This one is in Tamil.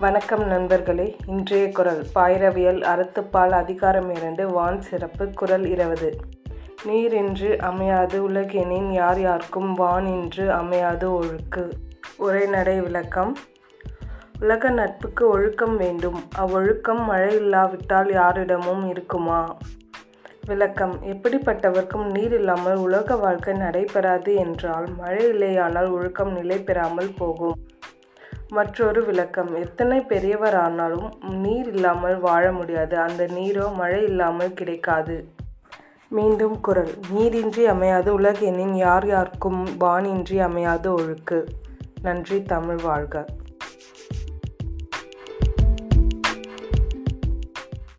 வணக்கம் நண்பர்களே. இன்றைய குரல் பாயிரவியல் அறத்துப்பால் அதிகாரம் இரண்டு வான் சிறப்பு குரல் இருபது. நீரின்று அமையாது உலகெனின் யார் யாருக்கும் வான் என்று அமையாது ஒழுக்கு. உரைநடை விளக்கம். உலக நட்புக்கு ஒழுக்கம் வேண்டும். அவ்வொழுக்கம் மழை இல்லாவிட்டால் யாரிடமும் இருக்குமா? விளக்கம். எப்படிப்பட்டவர்க்கும் நீர் இல்லாமல் உலக வாழ்க்கை நடைபெறாது என்றால் மழை இல்லையானால் ஒழுக்கம் நிலை பெறாமல் போகும். மற்றொரு விளக்கம். எத்தனை பெரியவரானாலும் நீர் இல்லாமல் வாழ முடியாது. அந்த நீரோ மழை இல்லாமல் கிடைக்காது. மீண்டும் குரல். நீரின்றி அமையாது உலகெனின் யார் யாருக்கும் வானின்றி அமையாது ஒழுக்கு. நன்றி தமிழ் வாழ்க.